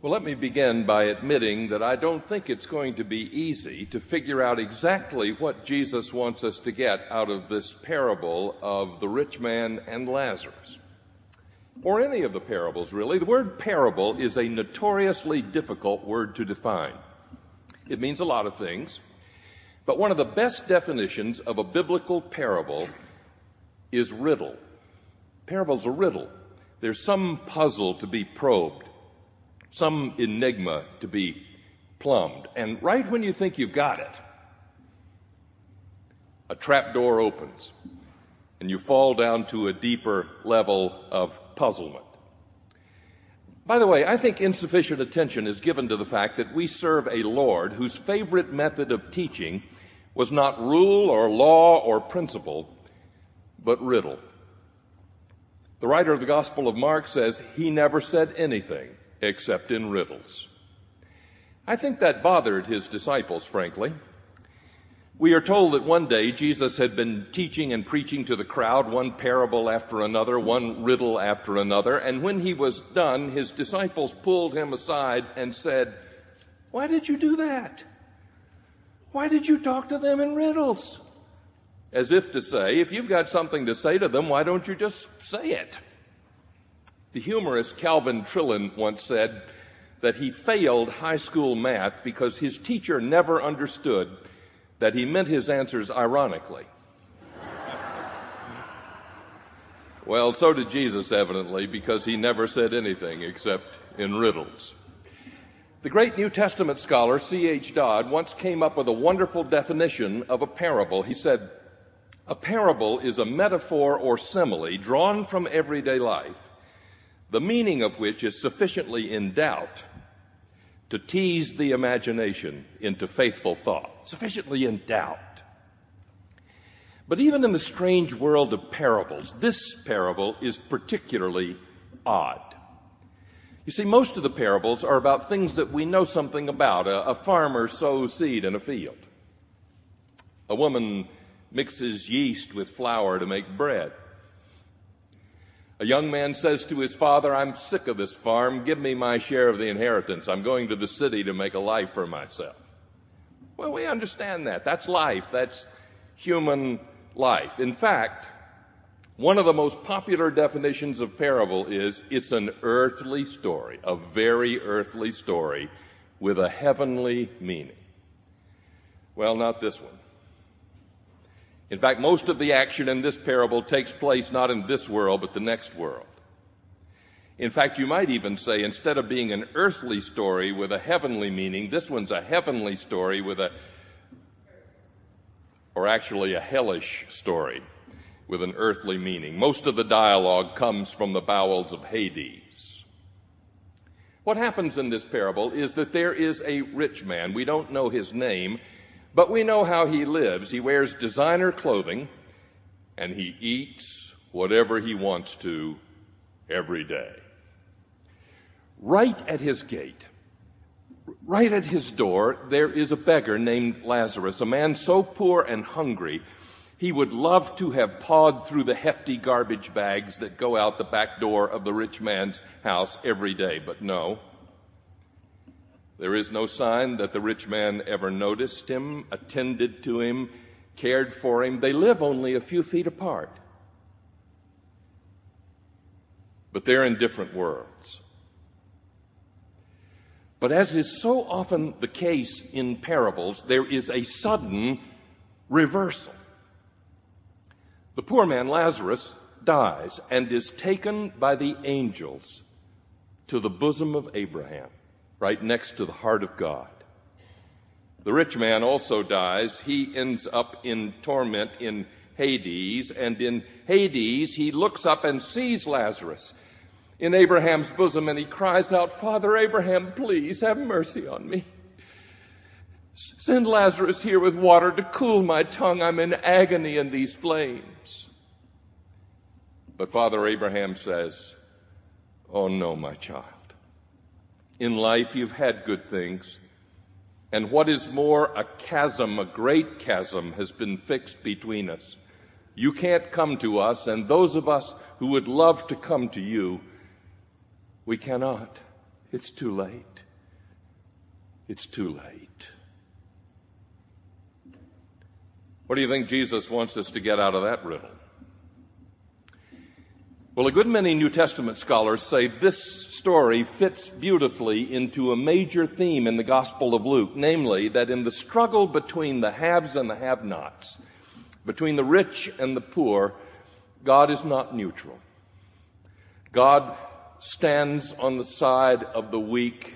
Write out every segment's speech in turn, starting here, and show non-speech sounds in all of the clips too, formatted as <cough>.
Well, let me begin by admitting that I don't think it's going to be easy to figure out exactly what Jesus wants us to get out of this parable of the rich man and Lazarus. Or any of the parables, really. The word parable is a notoriously difficult word to define. It means a lot of things, but one of the best definitions of a biblical parable is riddle. Parable's a riddle. There's some puzzle to be probed some enigma to be plumbed. And right when you think you've got it, a trap door opens and you fall down to a deeper level of puzzlement. By the way, I think insufficient attention is given to the fact that we serve a Lord whose favorite method of teaching was not rule or law or principle, but riddle. The writer of the Gospel of Mark says he never said anything except in riddles. I think that bothered his disciples, frankly. We are told that one day Jesus had been teaching and preaching to the crowd one parable after another, one riddle after another, and when he was done, his disciples pulled him aside and said, Why did you do that? Why did you talk to them in riddles? As if to say, if you've got something to say to them, why don't you just say it? The humorist Calvin Trillin once said that he failed high school math because his teacher never understood that he meant his answers ironically. well, so did Jesus, evidently, because he never said anything except in riddles. The great New Testament scholar C.H. Dodd once came up with a wonderful definition of a parable. He said, A parable is a metaphor or simile drawn from everyday life the meaning of which is sufficiently in doubt to tease the imagination into faithful thought, sufficiently in doubt. But even in the strange world of parables, this parable is particularly odd. You see, most of the parables are about things that we know something about. A, a farmer sows seed in a field. A woman mixes yeast with flour to make bread. A young man says to his father, I'm sick of this farm. Give me my share of the inheritance. I'm going to the city to make a life for myself. Well, we understand that. That's life. That's human life. In fact, one of the most popular definitions of parable is it's an earthly story, a very earthly story with a heavenly meaning. Well, not this one. In fact, most of the action in this parable takes place not in this world, but the next world. In fact, you might even say instead of being an earthly story with a heavenly meaning, this one's a heavenly story with a, or actually a hellish story with an earthly meaning. Most of the dialogue comes from the bowels of Hades. What happens in this parable is that there is a rich man. We don't know his name. But we know how he lives. He wears designer clothing and he eats whatever he wants to every day. Right at his gate, right at his door, there is a beggar named Lazarus, a man so poor and hungry he would love to have pawed through the hefty garbage bags that go out the back door of the rich man's house every day, but no. There is no sign that the rich man ever noticed him, attended to him, cared for him. They live only a few feet apart. But they're in different worlds. But as is so often the case in parables, there is a sudden reversal. The poor man, Lazarus, dies and is taken by the angels to the bosom of Abraham right next to the heart of God. The rich man also dies. He ends up in torment in Hades, and in Hades, he looks up and sees Lazarus in Abraham's bosom, and he cries out, Father Abraham, please have mercy on me. Send Lazarus here with water to cool my tongue. I'm in agony in these flames. But Father Abraham says, Oh no, my child. In life, you've had good things. And what is more, a chasm, a great chasm, has been fixed between us. You can't come to us, and those of us who would love to come to you, we cannot. It's too late. It's too late. What do you think Jesus wants us to get out of that riddle? Well, a good many New Testament scholars say this story fits beautifully into a major theme in the Gospel of Luke, namely that in the struggle between the haves and the have nots, between the rich and the poor, God is not neutral. God stands on the side of the weak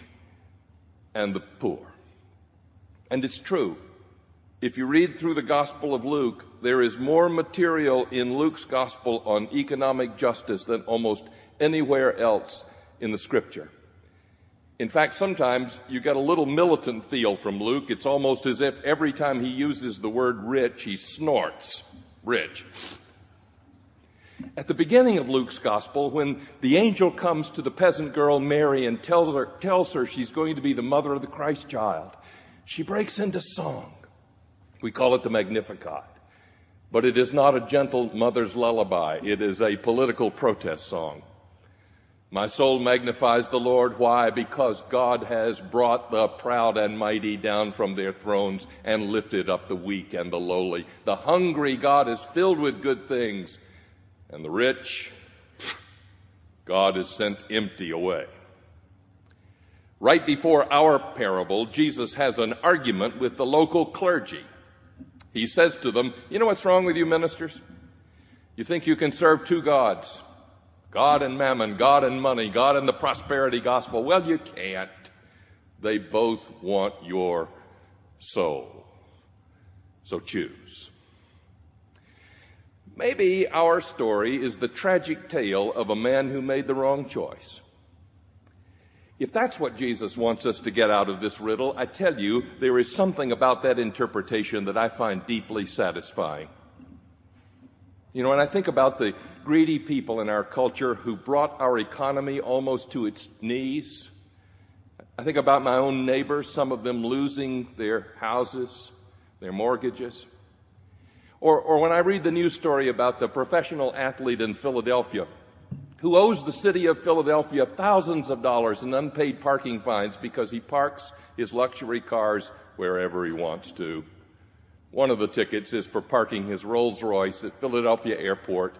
and the poor. And it's true. If you read through the Gospel of Luke, there is more material in Luke's Gospel on economic justice than almost anywhere else in the Scripture. In fact, sometimes you get a little militant feel from Luke. It's almost as if every time he uses the word rich, he snorts rich. At the beginning of Luke's gospel, when the angel comes to the peasant girl Mary and tells her, tells her she's going to be the mother of the Christ child, she breaks into song. We call it the Magnificat. But it is not a gentle mother's lullaby, it is a political protest song. My soul magnifies the Lord. Why? Because God has brought the proud and mighty down from their thrones and lifted up the weak and the lowly. The hungry God is filled with good things, and the rich God is sent empty away. Right before our parable, Jesus has an argument with the local clergy. He says to them, You know what's wrong with you ministers? You think you can serve two gods God and mammon, God and money, God and the prosperity gospel. Well, you can't. They both want your soul. So choose. Maybe our story is the tragic tale of a man who made the wrong choice. If that's what Jesus wants us to get out of this riddle, I tell you, there is something about that interpretation that I find deeply satisfying. You know, when I think about the greedy people in our culture who brought our economy almost to its knees, I think about my own neighbors, some of them losing their houses, their mortgages. Or, or when I read the news story about the professional athlete in Philadelphia who owes the city of Philadelphia thousands of dollars in unpaid parking fines because he parks his luxury cars wherever he wants to. One of the tickets is for parking his Rolls Royce at Philadelphia Airport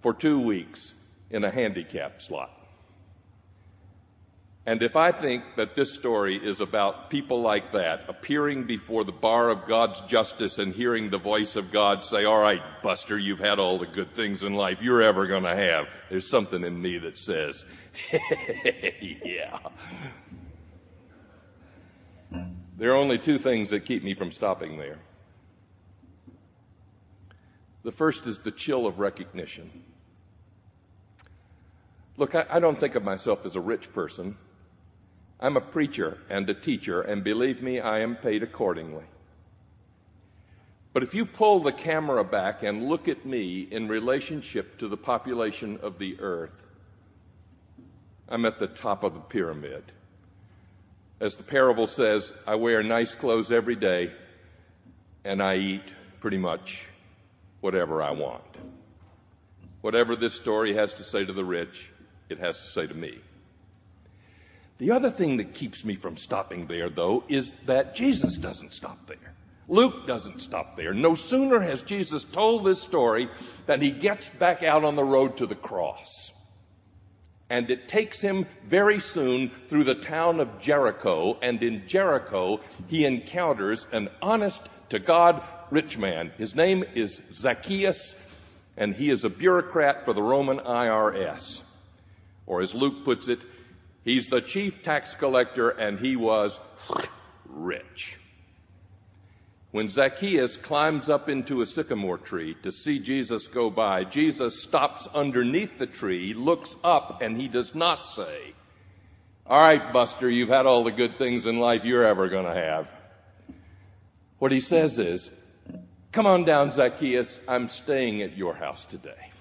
for two weeks in a handicap slot. And if I think that this story is about people like that appearing before the bar of God's justice and hearing the voice of God say, All right, Buster, you've had all the good things in life you're ever going to have, there's something in me that says, <laughs> Yeah. There are only two things that keep me from stopping there. The first is the chill of recognition. Look, I, I don't think of myself as a rich person. I'm a preacher and a teacher, and believe me, I am paid accordingly. But if you pull the camera back and look at me in relationship to the population of the earth, I'm at the top of the pyramid. As the parable says, I wear nice clothes every day and I eat pretty much whatever I want. Whatever this story has to say to the rich, it has to say to me. The other thing that keeps me from stopping there, though, is that Jesus doesn't stop there. Luke doesn't stop there. No sooner has Jesus told this story than he gets back out on the road to the cross. And it takes him very soon through the town of Jericho. And in Jericho, he encounters an honest to God rich man. His name is Zacchaeus, and he is a bureaucrat for the Roman IRS. Or as Luke puts it, He's the chief tax collector and he was rich. When Zacchaeus climbs up into a sycamore tree to see Jesus go by, Jesus stops underneath the tree, looks up, and he does not say, All right, Buster, you've had all the good things in life you're ever going to have. What he says is, Come on down, Zacchaeus, I'm staying at your house today.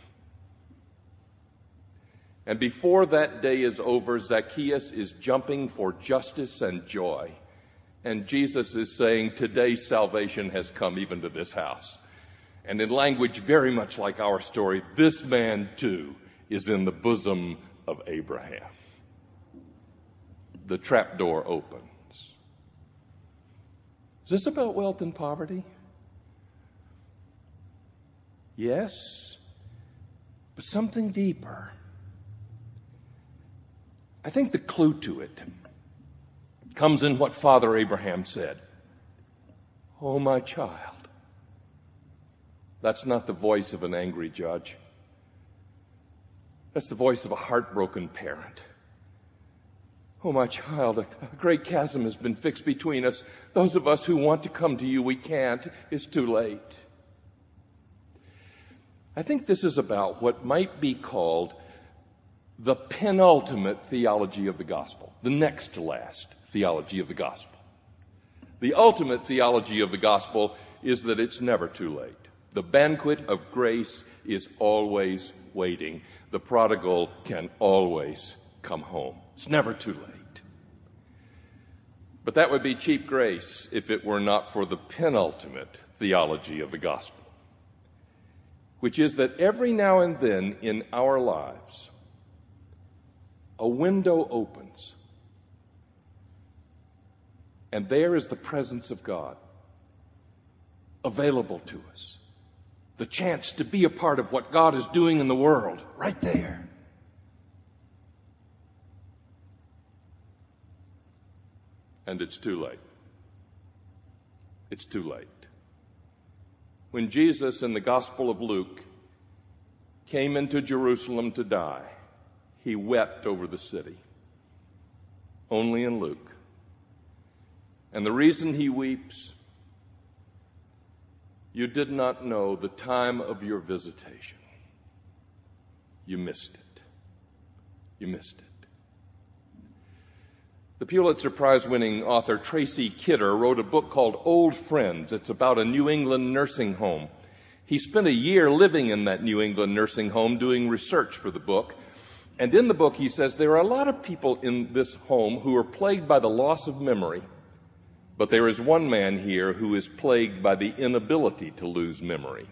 And before that day is over, Zacchaeus is jumping for justice and joy. And Jesus is saying, Today salvation has come even to this house. And in language very much like our story, this man too is in the bosom of Abraham. the trapdoor opens. Is this about wealth and poverty? Yes, but something deeper. I think the clue to it comes in what Father Abraham said Oh, my child. That's not the voice of an angry judge. That's the voice of a heartbroken parent. Oh, my child, a great chasm has been fixed between us. Those of us who want to come to you, we can't. It's too late. I think this is about what might be called the penultimate theology of the gospel, the next to last theology of the gospel. The ultimate theology of the gospel is that it's never too late. The banquet of grace is always waiting. The prodigal can always come home. It's never too late. But that would be cheap grace if it were not for the penultimate theology of the gospel which is that every now and then in our lives, a window opens, and there is the presence of God available to us. The chance to be a part of what God is doing in the world, right there. And it's too late. It's too late when Jesus in the Gospel of Luke came into Jerusalem to die, he wept over the city. Only in Luke. And the reason he weeps, you did not know the time of your visitation. You missed it. You missed it. The Pulitzer Prize winning author Tracy Kidder wrote a book called Old Friends. It's about a New England nursing home. He spent a year living in that New England nursing home doing research for the book. And in the book, he says there are a lot of people in this home who are plagued by the loss of memory. But there is one man here who is plagued by the inability to lose memory.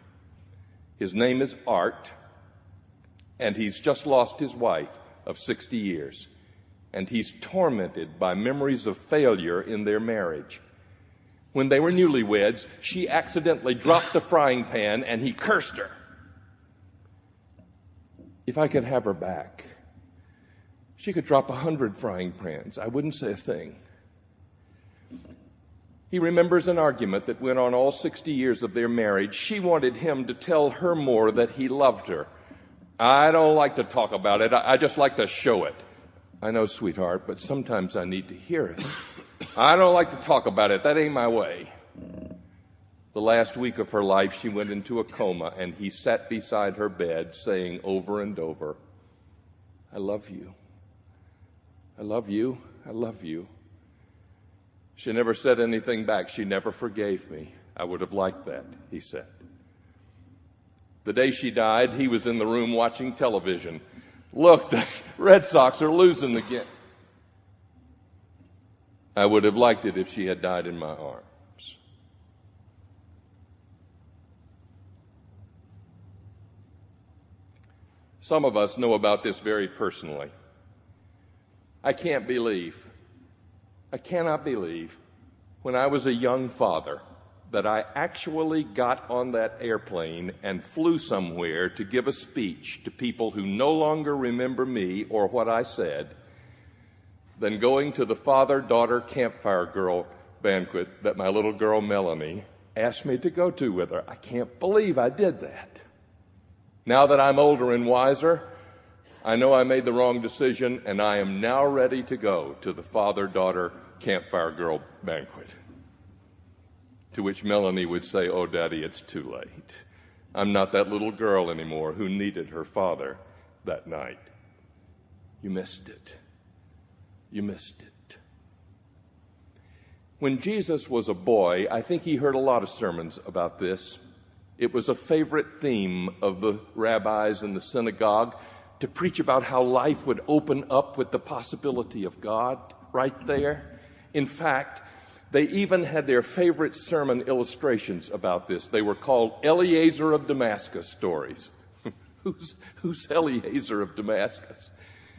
His name is Art, and he's just lost his wife of 60 years and he's tormented by memories of failure in their marriage. When they were newlyweds, she accidentally dropped the frying pan and he cursed her. If I could have her back, she could drop a hundred frying pans. I wouldn't say a thing. He remembers an argument that went on all 60 years of their marriage. She wanted him to tell her more that he loved her. I don't like to talk about it, I just like to show it. I know, sweetheart, but sometimes I need to hear it. I don't like to talk about it. That ain't my way. The last week of her life, she went into a coma, and he sat beside her bed saying over and over, I love you. I love you. I love you. She never said anything back. She never forgave me. I would have liked that, he said. The day she died, he was in the room watching television. Look, the <laughs> Red Sox are losing again. I would have liked it if she had died in my arms. Some of us know about this very personally. I can't believe, I cannot believe, when I was a young father, that I actually got on that airplane and flew somewhere to give a speech to people who no longer remember me or what I said than going to the father daughter campfire girl banquet that my little girl Melanie asked me to go to with her. I can't believe I did that. Now that I'm older and wiser, I know I made the wrong decision and I am now ready to go to the father daughter campfire girl banquet. To which Melanie would say, Oh, Daddy, it's too late. I'm not that little girl anymore who needed her father that night. You missed it. You missed it. When Jesus was a boy, I think he heard a lot of sermons about this. It was a favorite theme of the rabbis in the synagogue to preach about how life would open up with the possibility of God right there. In fact, they even had their favorite sermon illustrations about this. They were called Eliezer of Damascus stories. <laughs> who's, who's Eliezer of Damascus?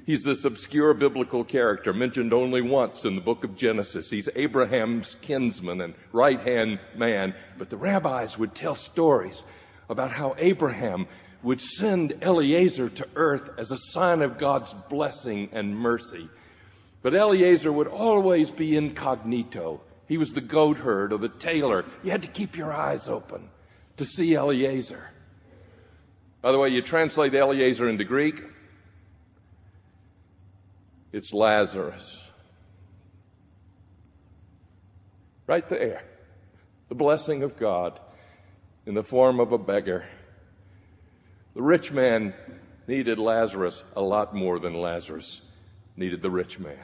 He's this obscure biblical character mentioned only once in the book of Genesis. He's Abraham's kinsman and right hand man. But the rabbis would tell stories about how Abraham would send Eliezer to earth as a sign of God's blessing and mercy. But Eliezer would always be incognito. He was the goat herd or the tailor. You had to keep your eyes open to see Eliezer. By the way, you translate Eliezer into Greek, it's Lazarus. Right there. The blessing of God in the form of a beggar. The rich man needed Lazarus a lot more than Lazarus needed the rich man.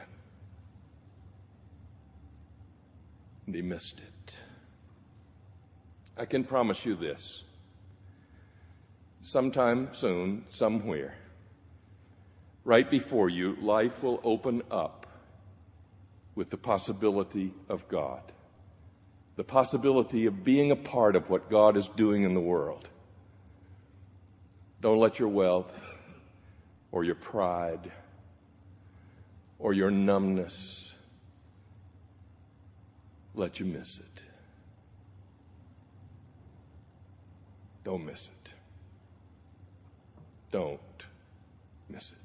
And he missed it. I can promise you this. Sometime soon, somewhere, right before you, life will open up with the possibility of God, the possibility of being a part of what God is doing in the world. Don't let your wealth or your pride or your numbness let you miss it. Don't miss it. Don't miss it.